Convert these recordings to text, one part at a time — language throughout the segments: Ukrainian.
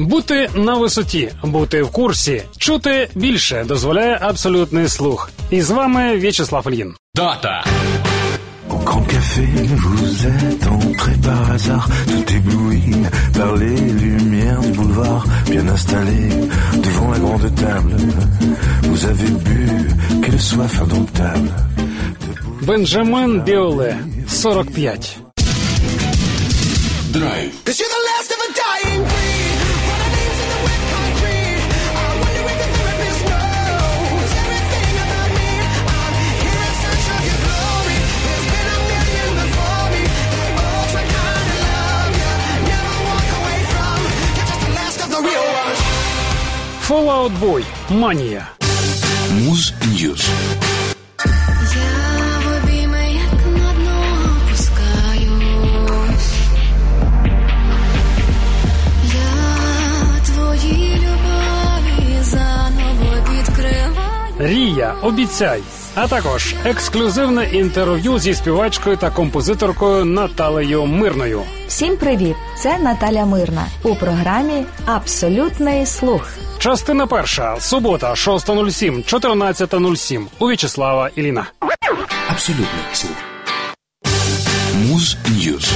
Бути на висоті, бути в курсі, чути більше дозволяє абсолютний слух. І з вами В'ячеслав Ільїн. Дата. Grand café, vous êtes entré par hasard, tout ébloui par les lumières du boulevard, bien installé devant la grande table. Vous avez bu, quelle soif indomptable. Бенджамин Біоле, 45. Драйв. Я твої любові заново Ньюс. Рія, обіцяй. А також ексклюзивне інтерв'ю зі співачкою та композиторкою Наталею Мирною. Всім привіт! Це Наталя Мирна у програмі Абсолютний слух. Частина перша. Субота, 6.07, 14.07. У В'ячеслава Іліна. Абсолютний слух. Муз Ньюз.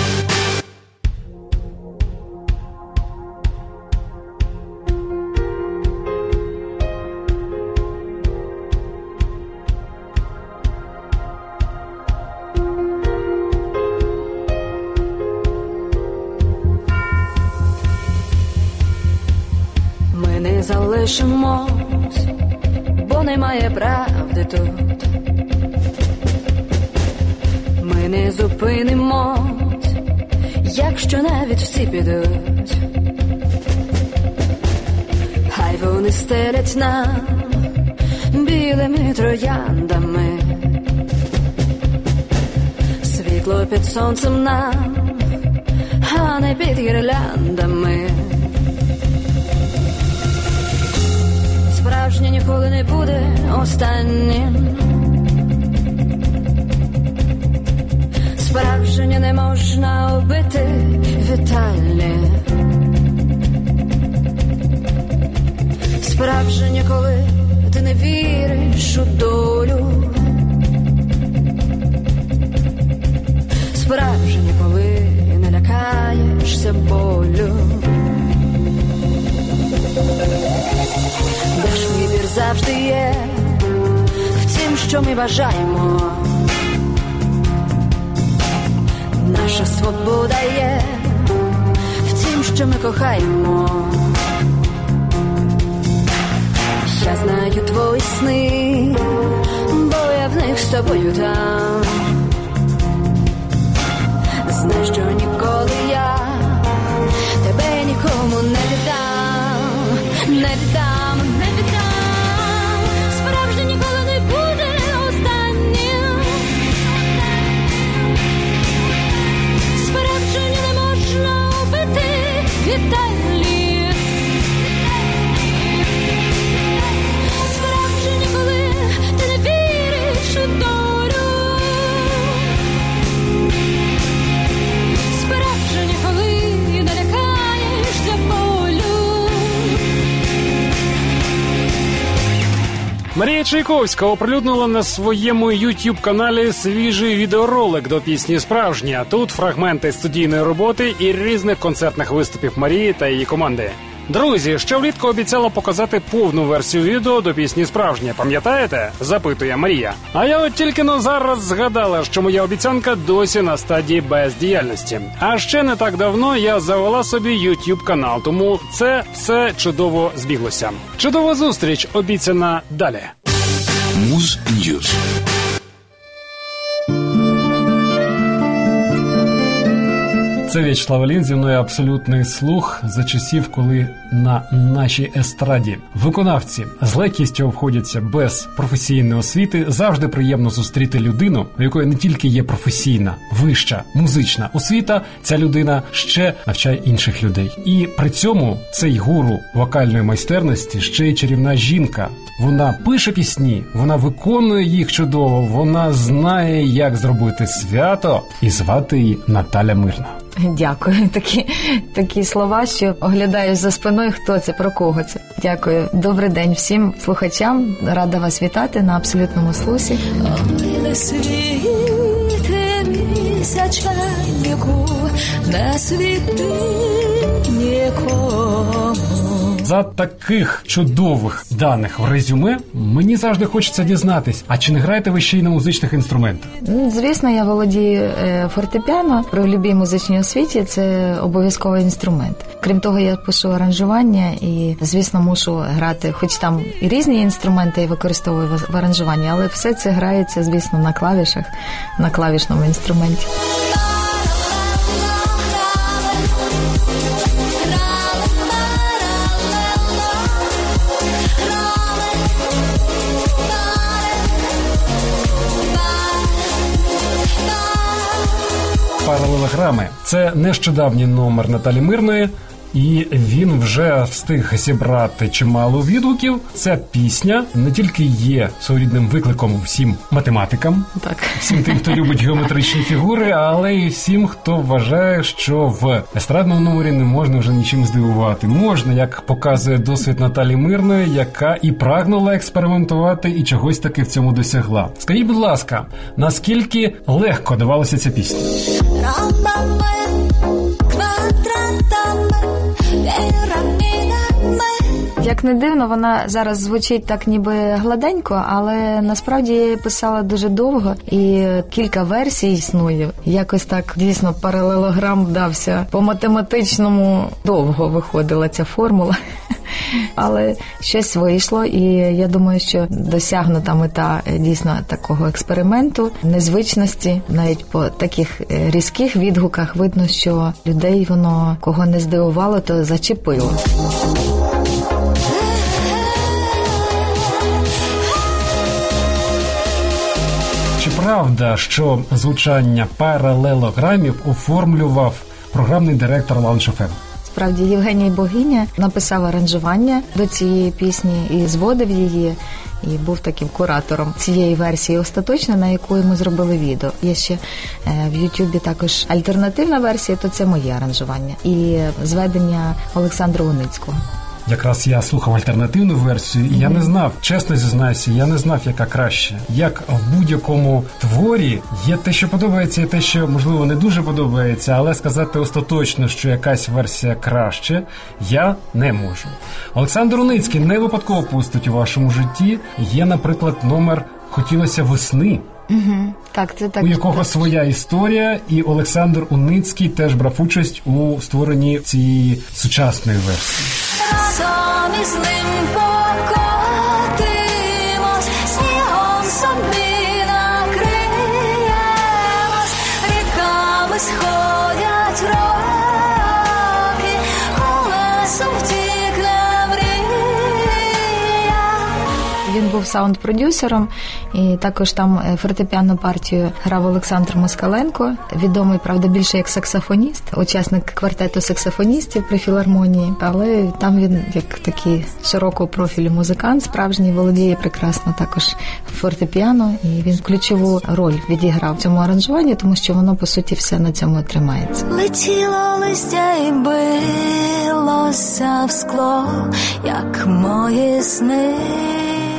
Залишимось, бо немає правди тут. Ми не зупинимось, якщо навіть всі підуть. Хай вони стелять нам білими трояндами. Світло під сонцем нам, а не під гірляндами. Справжнє ніколи не буде останнім. Справжнє не можна убити вітальне. Справжнє, коли ти не віриш у долю. Справжнє, коли не лякаєшся болю. Наш вибір завжди є в тім, що ми бажаємо. Наша свобода є в тім, що ми кохаємо. Я знаю твої сни, бо я в них з тобою там. Знай, що ніколи віддам, не Марія Чайковська оприлюднила на своєму youtube каналі свіжий відеоролик до пісні Справжня. Тут фрагменти студійної роботи і різних концертних виступів Марії та її команди. Друзі, ще влітку обіцяла показати повну версію відео до пісні Справжня. Пам'ятаєте? запитує Марія. А я от тільки но зараз згадала, що моя обіцянка досі на стадії бездіяльності. А ще не так давно я завела собі youtube канал, тому це все чудово збіглося. Чудова зустріч обіцяна далі. Муз Ньюз. Це В'ячеслав зі мною абсолютний слух за часів, коли на нашій естраді виконавці з легкістю обходяться без професійної освіти. Завжди приємно зустріти людину, у якої не тільки є професійна, вища музична освіта, ця людина ще навчає інших людей. І при цьому цей гуру вокальної майстерності ще й чарівна жінка. Вона пише пісні, вона виконує їх чудово, вона знає, як зробити свято, і звати її Наталя Мирна. Дякую. Такі, такі слова, що оглядаю за спиною, хто це, про кого це. Дякую. Добрий день всім слухачам. Рада вас вітати на абсолютному слусі. Світи не світи нікому. За таких чудових даних в резюме мені завжди хочеться дізнатись, а чи не граєте ви ще й на музичних інструментах? Ну, Звісно, я володію е, фортепіано. При любій музичній освіті це обов'язковий інструмент. Крім того, я пишу аранжування і, звісно, мушу грати, хоч там і різні інструменти я використовую в- аранжуванні, але все це грається, звісно, на клавішах, на клавішному інструменті. Паралелограми це нещодавній номер Наталі Мирної. І він вже встиг зібрати чимало відгуків. Ця пісня не тільки є своєрідним викликом всім математикам, Так. всім тим, хто любить геометричні фігури, але й всім, хто вважає, що в естрадному номері не можна вже нічим здивувати. Можна, як показує досвід Наталі Мирної, яка і прагнула експериментувати, і чогось таки в цьому досягла. Скажіть, будь ласка, наскільки легко давалася ця пісня? Як не дивно, вона зараз звучить так ніби гладенько, але насправді я писала дуже довго і кілька версій існує. Якось так дійсно паралелограм вдався. По математичному довго виходила ця формула. Але щось вийшло, і я думаю, що досягнута мета е, дійсно такого експерименту, незвичності, навіть по таких е, різких відгуках видно, що людей воно кого не здивувало, то зачепило. Чи правда, що звучання паралелограмів оформлював програмний директор Lounge FM? Справді Євгеній Богиня написав аранжування до цієї пісні і зводив її. І був таким куратором цієї версії остаточно, на яку ми зробили відео. Є ще е, в Ютубі також альтернативна версія, то це моє аранжування і зведення Олександра Уницького. Якраз я слухав альтернативну версію, і я не знав, чесно зізнаюся, я не знав, яка краще. Як в будь-якому творі є те, що подобається, і те, що можливо не дуже подобається, але сказати остаточно, що якась версія краще, я не можу. Олександр Уницький не випадково пустить у вашому житті. Є, наприклад, номер Хотілося весни. Так, це так. у якого своя історія, і Олександр Уницький теж брав участь у створенні цієї сучасної версії. Самі з ним покотимось, Був саунд-продюсером, і також там е, фортепіанну партію грав Олександр Москаленко, відомий, правда, більше як саксофоніст, учасник квартету саксофоністів при філармонії. Але там він як такий широкого профілю музикант, справжній володіє прекрасно також фортепіано, і він ключову роль відіграв в цьому аранжуванні, тому що воно по суті все на цьому тримається. Летіло листя і билося в скло, як мої сни.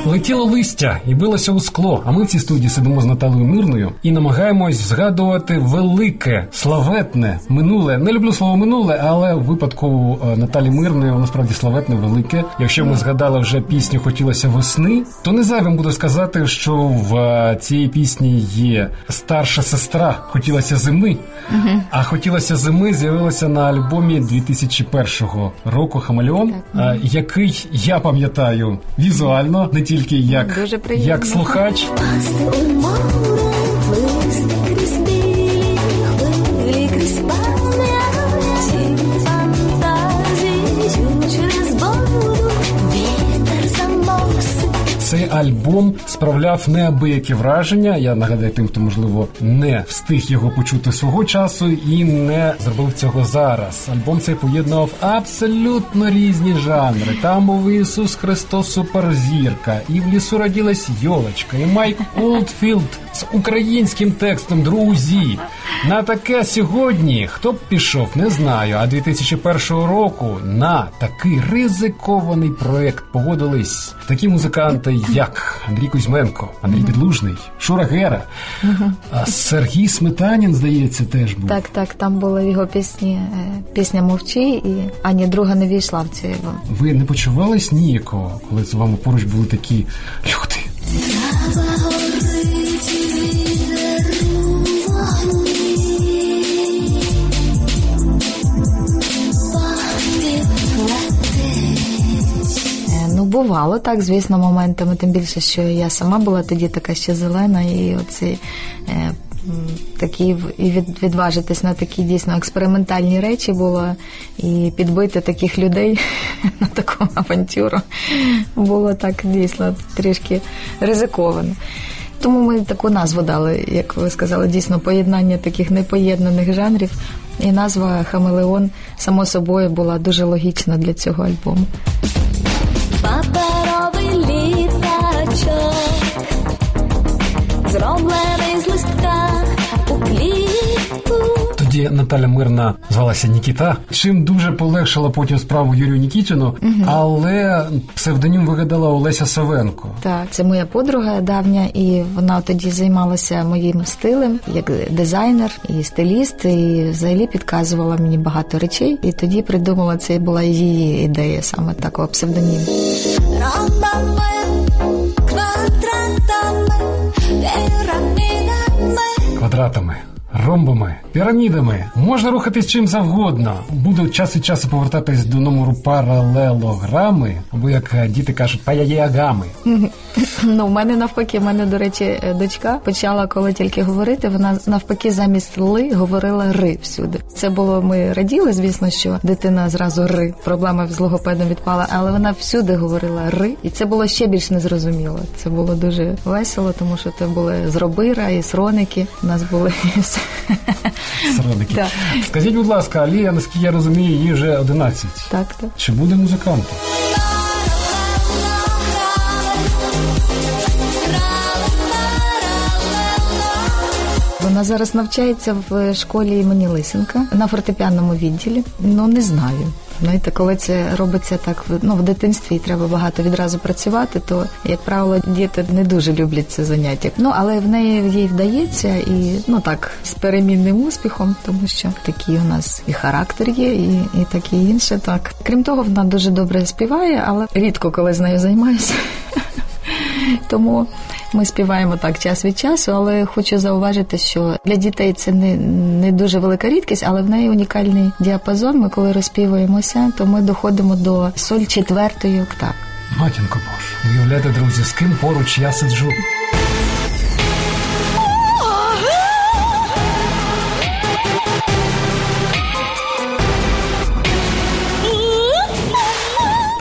Летіло листя і билося у скло. А ми в цій студії сидимо з Наталою Мирною і намагаємось згадувати велике, славетне минуле. Не люблю слово минуле, але в випадку е, Наталі Мирної воно справді славетне, велике. Якщо ми згадали вже пісню Хотілося весни, то не зайвим буду сказати, що в е, цій пісні є старша сестра Хотілося зими. А хотілося зими з'явилося на альбомі 2001 року Хамелеон, е, який я пам'ятаю візуально, не тільки як, Дуже приємно. як слухач. Цей альбом справляв неабиякі враження. Я нагадаю тим, хто можливо не встиг його почути свого часу і не зробив цього зараз. Альбом цей поєднував абсолютно різні жанри. Там був Ісус Христос Суперзірка, і в лісу родилась Йолочка, і Майк Олдфілд з українським текстом Друзі. На таке сьогодні хто б пішов, не знаю. А 2001 року на такий ризикований проект погодились такі музиканти, як Андрій Кузьменко, Андрій Підлужний, Шура Гера, а Сергій Сметанін, здається, теж був. Так, так, там були його пісні, е, пісня Мовчи, і ані друга не війшла в цю його. Ви не почувались ніякого, коли з вами поруч були такі люди? Бувало так, звісно, моментами, тим більше, що я сама була тоді така ще зелена, і оці е, такі і від, відважитись на такі дійсно експериментальні речі було, і підбити таких людей на таку авантюру було так дійсно трішки ризиковано. Тому ми таку назву дали, як ви сказали, дійсно поєднання таких непоєднаних жанрів. І назва Хамелеон само собою була дуже логічна для цього альбому. Паперовий літачок, зроблений з листка у клітку. Тоді Наталя Мирна звалася Нікіта, чим дуже полегшила потім справу Юрію Нікітіну, але псевдонім вигадала Олеся Савенко. Так, це моя подруга давня, і вона тоді займалася моїм стилем як дизайнер і стиліст, і взагалі підказувала мені багато речей. І тоді придумала це була її ідея саме такого псевдоніму. Квадратами. Квадратами, ромбами, пірамідами можна рухатись чим завгодно. Буду час від часу повертатись до номеру паралелограми, або як е, діти кажуть, паяєагами. Ну, в мене навпаки, в мене, до речі, е, дочка почала, коли тільки говорити, вона навпаки замість ли говорила ри всюди. Це було ми раділи, звісно, що дитина зразу ри. Проблема з логопедом відпала, але вона всюди говорила ри, і це було ще більш незрозуміло. Це було дуже весело, тому що це були зробира і сроники. У нас були все. Так. Скажіть, будь ласка, Алія, наскільки я розумію, їй вже 11. Так, так. Чи буде музикантом? Вона зараз навчається в школі імені Лисенка на фортепіаному відділі. Ну не знаю. Знаєте, коли це робиться так ну, в дитинстві і треба багато відразу працювати, то як правило діти не дуже люблять це заняття. Ну але в неї їй вдається і ну так з перемінним успіхом, тому що такий у нас і характер є, і, і таке інше. Так крім того, вона дуже добре співає, але рідко коли з нею займаюся. Тому ми співаємо так час від часу, але хочу зауважити, що для дітей це не, не дуже велика рідкість, але в неї унікальний діапазон. Ми коли розпівуємося, то ми доходимо до соль четвертої октави. Матінко Боже, уявляєте, друзі, з ким поруч я сиджу.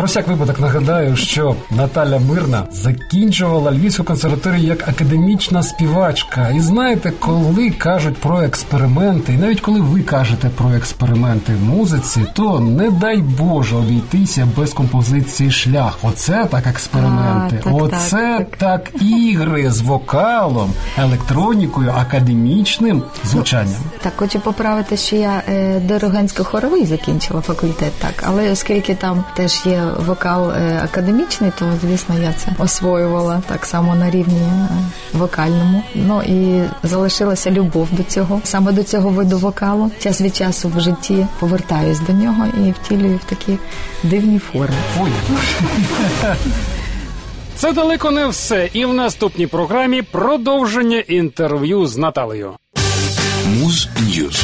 Про всяк випадок нагадаю, що Наталя Мирна закінчувала Львівську консерваторію як академічна співачка. І знаєте, коли кажуть про експерименти, і навіть коли ви кажете про експерименти в музиці, то не дай Боже обійтися без композиції шлях. Оце так експерименти. А, так, Оце так, так ігри з вокалом, електронікою, академічним звучанням. Так, хочу поправити, що я е, диригентсько-хоровий закінчила факультет, так, але оскільки там теж є вокал е, академічний, то звісно я це освоювала так само на рівні е, вокальному. Ну і залишилася любов до цього, саме до цього виду вокалу. Час від часу в житті повертаюсь до нього і втілюю в такі дивні форми. Ой, це далеко не все. І в наступній програмі продовження інтерв'ю з Наталею. Муз Ньюз.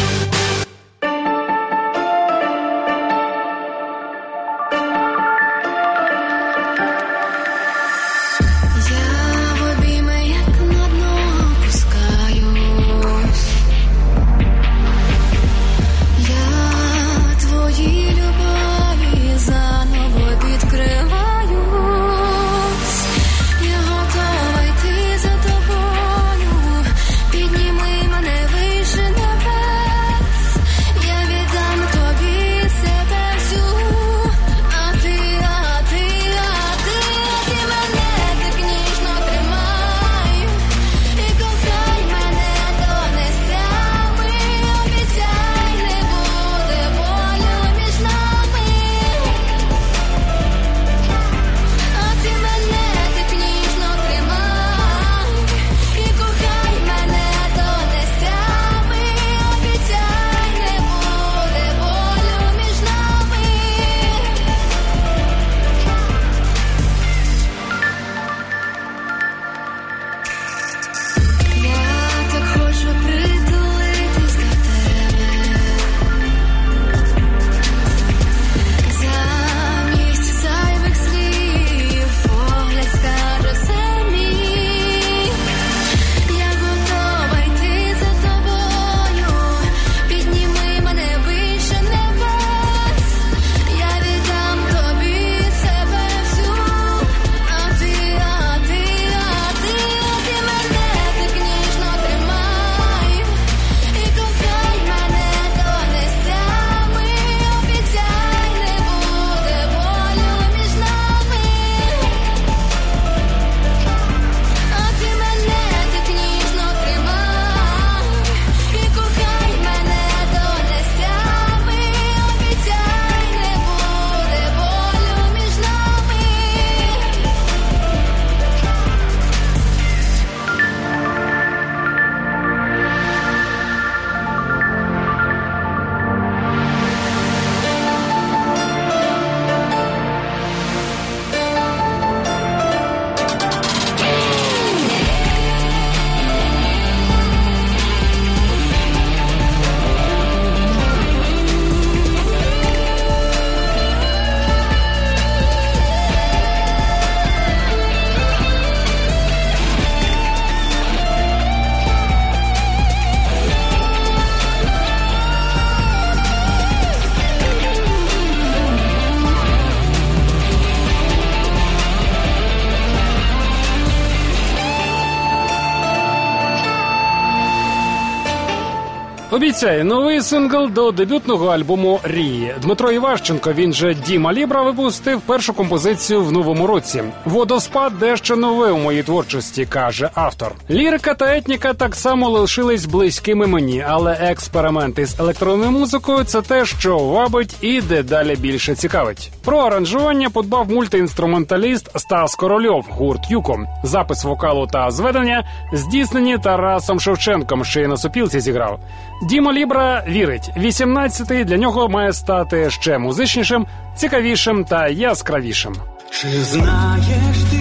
Обіцяє новий сингл до дебютного альбому Рії. Дмитро Іващенко, він же Діма Лібра, випустив першу композицію в новому році. Водоспад дещо нове у моїй творчості, каже автор. Лірика та етніка так само лишились близькими мені, але експерименти з електронною музикою це те, що вабить і дедалі більше цікавить. Про аранжування подбав мультиінструменталіст Стас Корольов, гурт Юко. Запис вокалу та зведення здійснені Тарасом Шевченком, що й на сопілці зіграв. Діма Лібра вірить, 18-й для нього має стати ще музичнішим, цікавішим та яскравішим. Чи знаєш ти,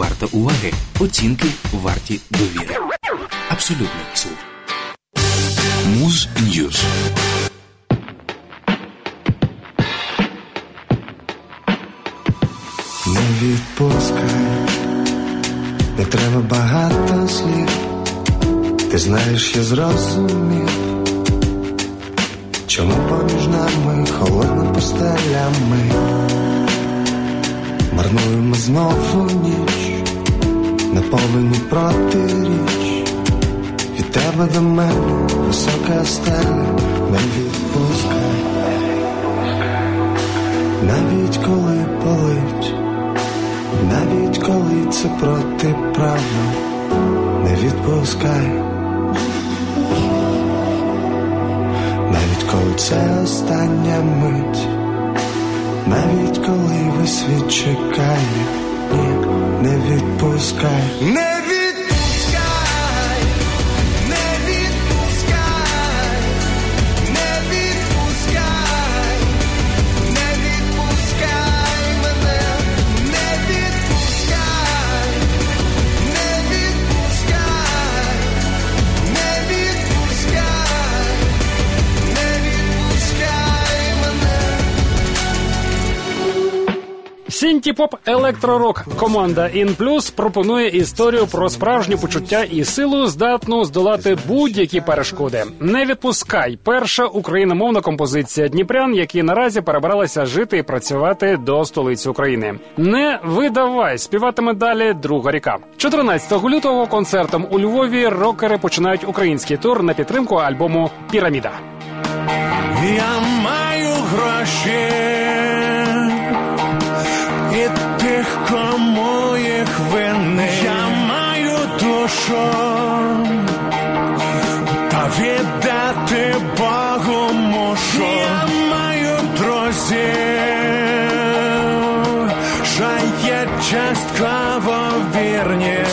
варта уваги, оцінки варті довіри. Абсолютний слух. Муз Ньюз. Не відпускай, не треба багато слів. Ти знаєш, я зрозумів, чому поміж нами холодно постелями. Марнуємо знову ніч, наповнені протиріч. Від тебе до мене висока стеля, не відпускай. Навіть коли болить, навіть коли це протиправно, не відпускай. Навіть коли це остання мить, навіть коли весь світ чекає, відпускай. Не Сінтіпоп електророк команда InPlus пропонує історію про справжнє почуття і силу, здатну здолати будь-які перешкоди. Не відпускай перша україномовна композиція Дніпрян, які наразі перебралися жити і працювати до столиці України. Не відпускай співатиме далі друга ріка. 14 лютого концертом у Львові рокери починають український тур на підтримку альбому Піраміда. Я маю гроші вини. Я маю душу та віддати Богу мушу. Я маю друзів, що є частково вірні.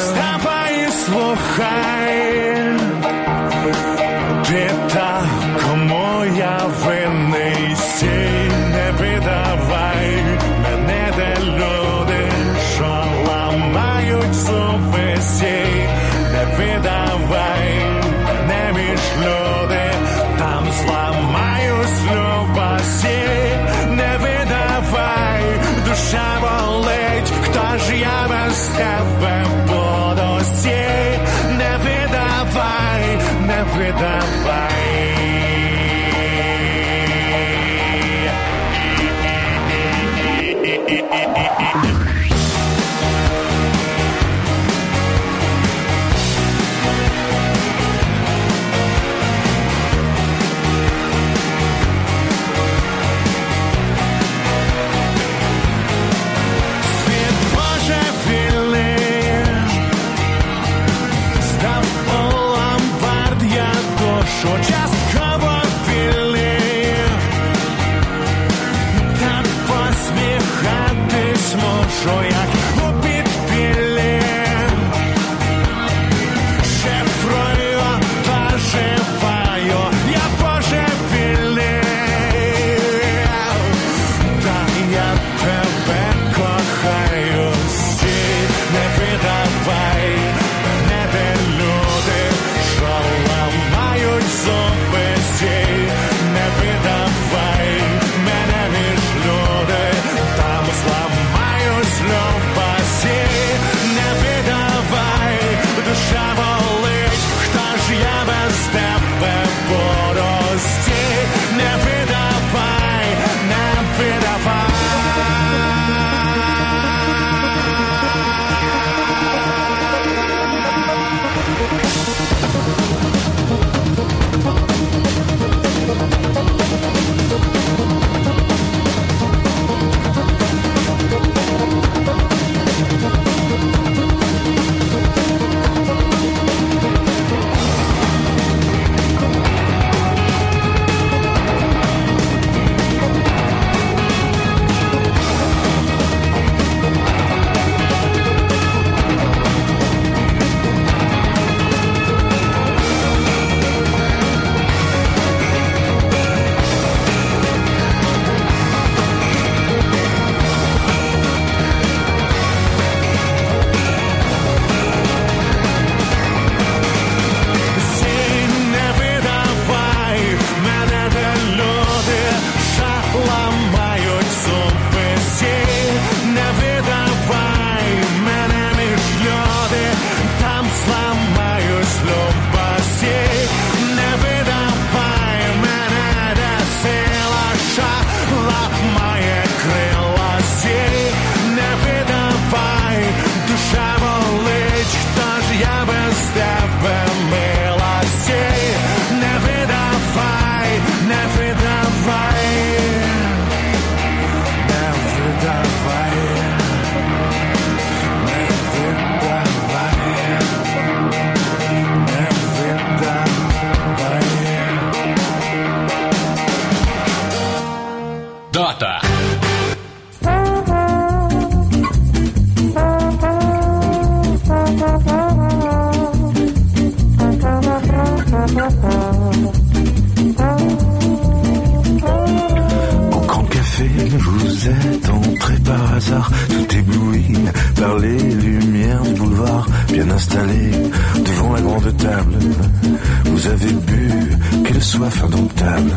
Indomptable.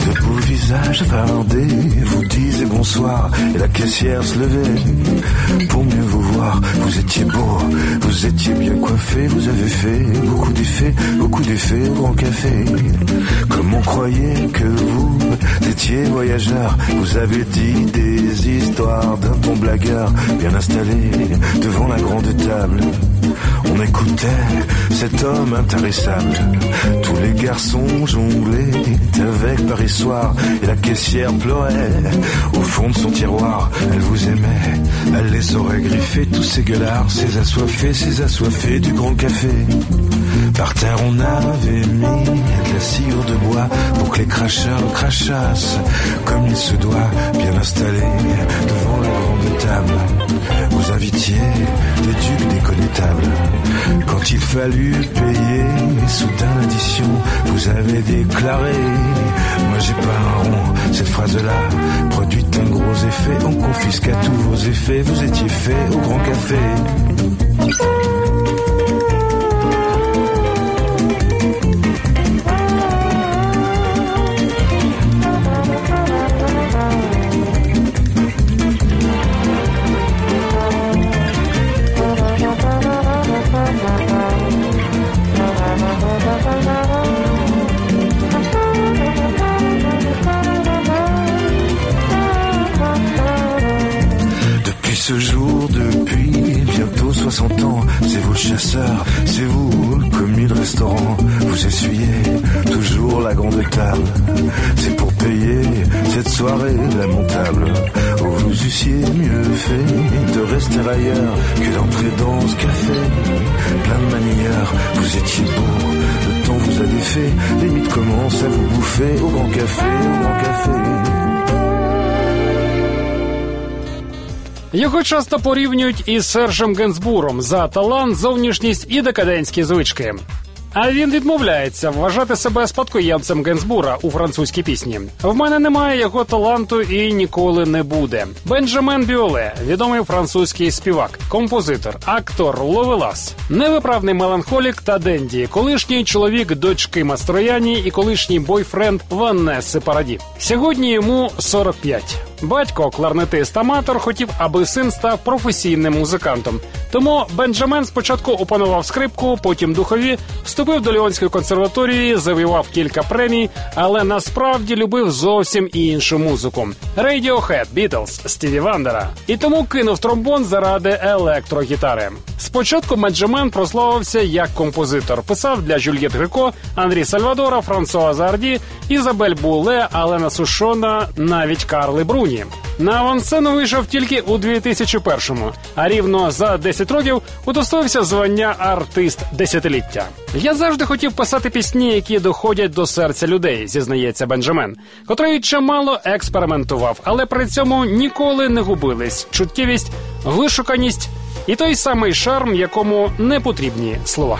De beaux visages fardés vous disent bonsoir, et la caissière se levait pour mieux vous voir. Vous étiez beau, vous étiez bien coiffé, vous avez fait beaucoup d'effets, beaucoup d'effets au grand café. Comme on croyait que vous étiez voyageur, vous avez dit des histoires d'un ton blagueur, bien installé devant la grande table. On écoutait cet homme intarissable. Tous les garçons jonglaient avec Paris soir et la caissière pleurait au fond de son tiroir. Elle vous aimait, elle les aurait griffés, tous ces gueulards, ces assoiffés, ces assoiffés du grand café. Par terre, on avait mis de la sciure de bois pour que les cracheurs crachassent comme il se doit, bien installés Vous invitiez des ducs déconnétables. Quand il fallut payer soudain l'addition, vous avez déclaré Moi j'ai pas un rond. Cette phrase-là produit un gros effet. On confisque à tous vos effets. Vous étiez fait au grand café. Ce jour, depuis bientôt 60 ans, c'est vous le chasseur, c'est vous commis de restaurant. Vous essuyez toujours la grande table. C'est pour payer cette soirée lamentable. Où vous eussiez mieux fait de rester ailleurs que d'entrer dans ce café. Plein de manières, vous étiez beau, le temps vous a défait. Les mythes commencent à vous bouffer au grand café, au grand café. Його часто порівнюють із Сержем Генсбуром за талант, зовнішність і декадентські звички. А він відмовляється вважати себе спадкоємцем Генсбура у французькій пісні. В мене немає його таланту і ніколи не буде. Бенджамен Біоле, відомий французький співак, композитор, актор, ловелас, невиправний меланхолік та денді, колишній чоловік дочки Мастрояні і колишній бойфренд Ваннеси Параді. Сьогодні йому 45. Батько, кларнетист-аматор, хотів, аби син став професійним музикантом. Тому Бенджамен спочатку опанував скрипку, потім духові, вступив до Ліонської консерваторії, завоював кілька премій, але насправді любив зовсім іншу музику: Radiohead, Beatles, Стіві Вандера. І тому кинув тромбон заради електрогітари. Спочатку Бенджамен прославився як композитор. Писав для Жюльєт Грико, Анрі Сальвадора, Франсуази Арді, Ізабель Буле, Алена Сушона, навіть Карли Бруні. На авансцену вийшов тільки у 2001-му, а рівно за 10 років удостоївся звання артист десятиліття. Я завжди хотів писати пісні, які доходять до серця людей, зізнається Бенджамен, котрий чимало експериментував, але при цьому ніколи не губились чуттєвість, вишуканість і той самий шарм, якому не потрібні слова.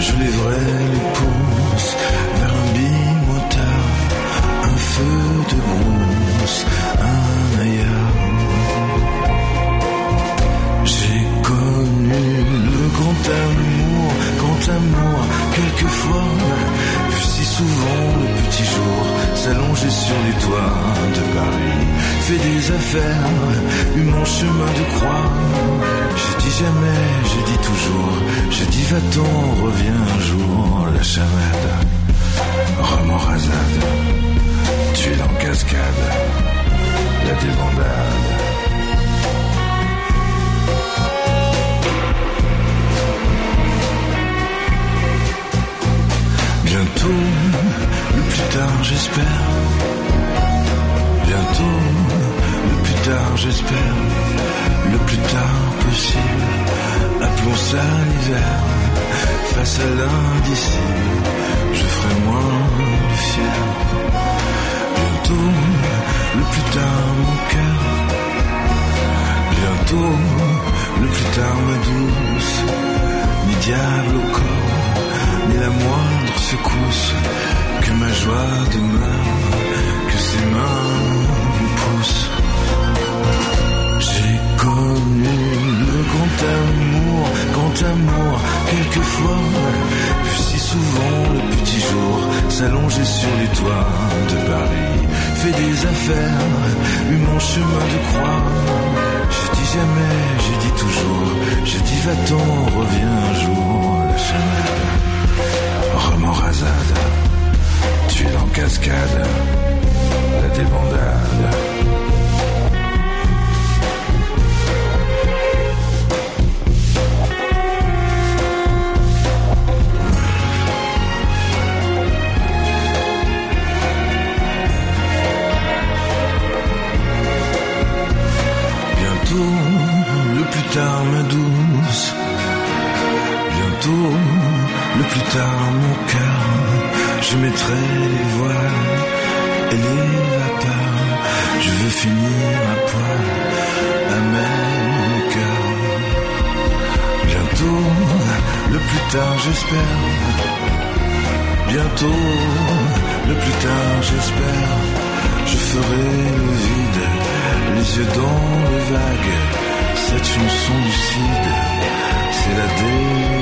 Je lèverai les pouces vers un bimotard, un feu de brousse, un ailleurs. J'ai connu le grand amour, grand amour, quelquefois, vu si souvent le petit jour s'allonger sur les toits de Paris, fait des affaires, eu mon chemin de croix. J'ai dit jamais, j'ai dit toujours, j'ai dit va-t'en, reviens un jour, la chamade, rasade, tuile en cascade, la débandade. Bientôt, plus tard j'espère. Bientôt, le plus tard j'espère. Le plus tard possible. un hiver face à l'indicible, je ferai moins de fier. Bientôt, le plus tard mon cœur. Bientôt, le plus tard ma douce. Ni diable au corps, ni la moindre secousse. Que ma joie demeure, que ses mains me poussent. J'ai connu le grand amour, grand amour, quelquefois, si souvent le petit jour s'allonger sur les toits de Paris, fait des affaires, eu mon chemin de croix. Je dis jamais, j'ai dit toujours, je dis va-t'en, dans les vagues. Cette chanson lucide, c'est la débandade.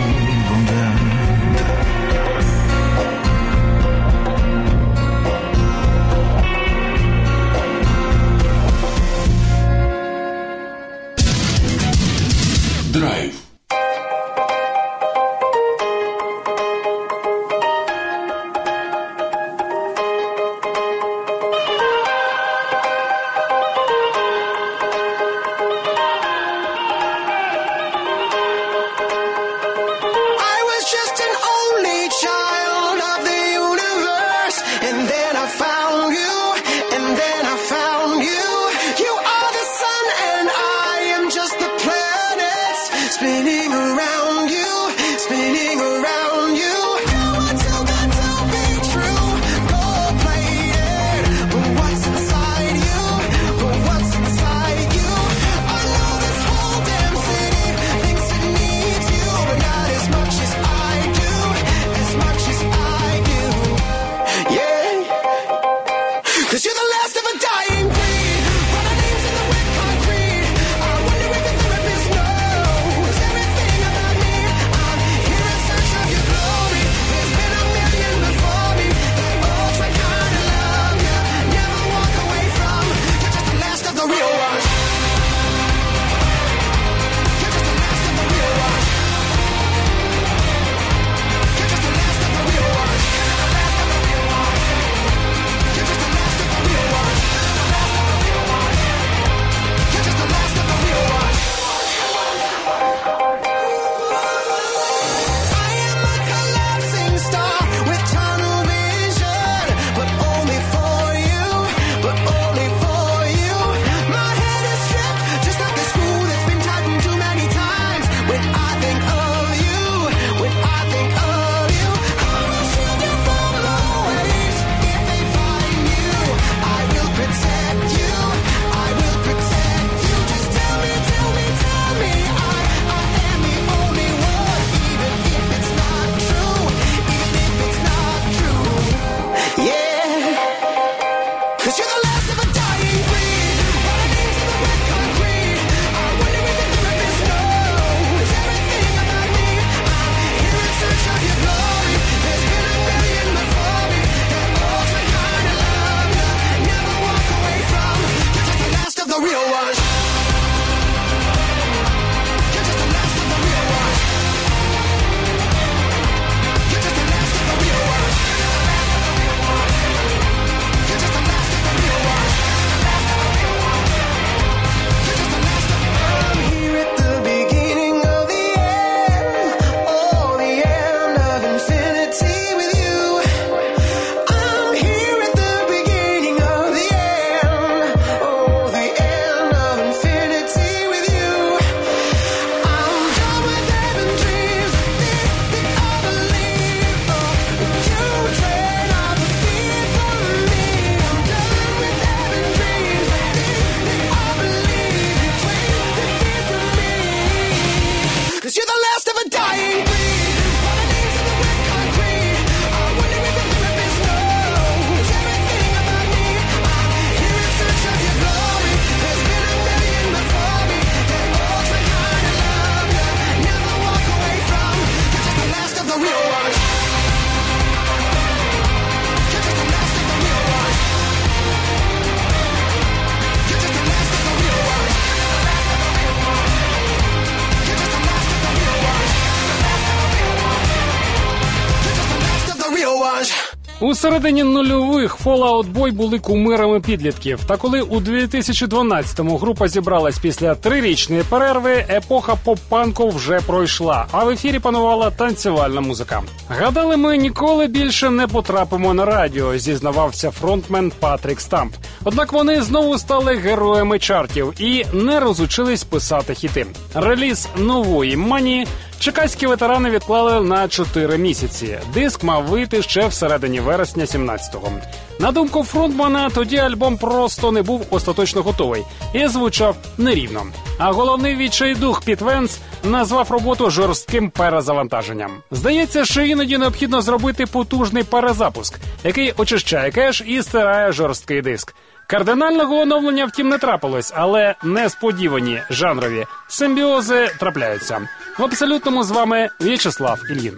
Середині нульових Fallout Boy були кумирами підлітків. Та коли у 2012-му група зібралась після трирічної перерви, епоха поп-панку вже пройшла, а в ефірі панувала танцювальна музика. Гадали, ми ніколи більше не потрапимо на радіо, зізнавався фронтмен Патрік Стамп. Однак вони знову стали героями чартів і не розучились писати хіти. Реліз нової мані Чекаські ветерани відклали на 4 місяці. Диск мав вийти ще всередині вересня 17-го. На думку фронтмана, тоді альбом просто не був остаточно готовий і звучав нерівно. А головний відчайдух Піт Венс назвав роботу жорстким перезавантаженням. Здається, що іноді необхідно зробити потужний перезапуск, який очищає кеш і стирає жорсткий диск. Кардинального оновлення, втім, не трапилось, але несподівані жанрові симбіози трапляються. В абсолютному з вами В'ячеслав Ільїн.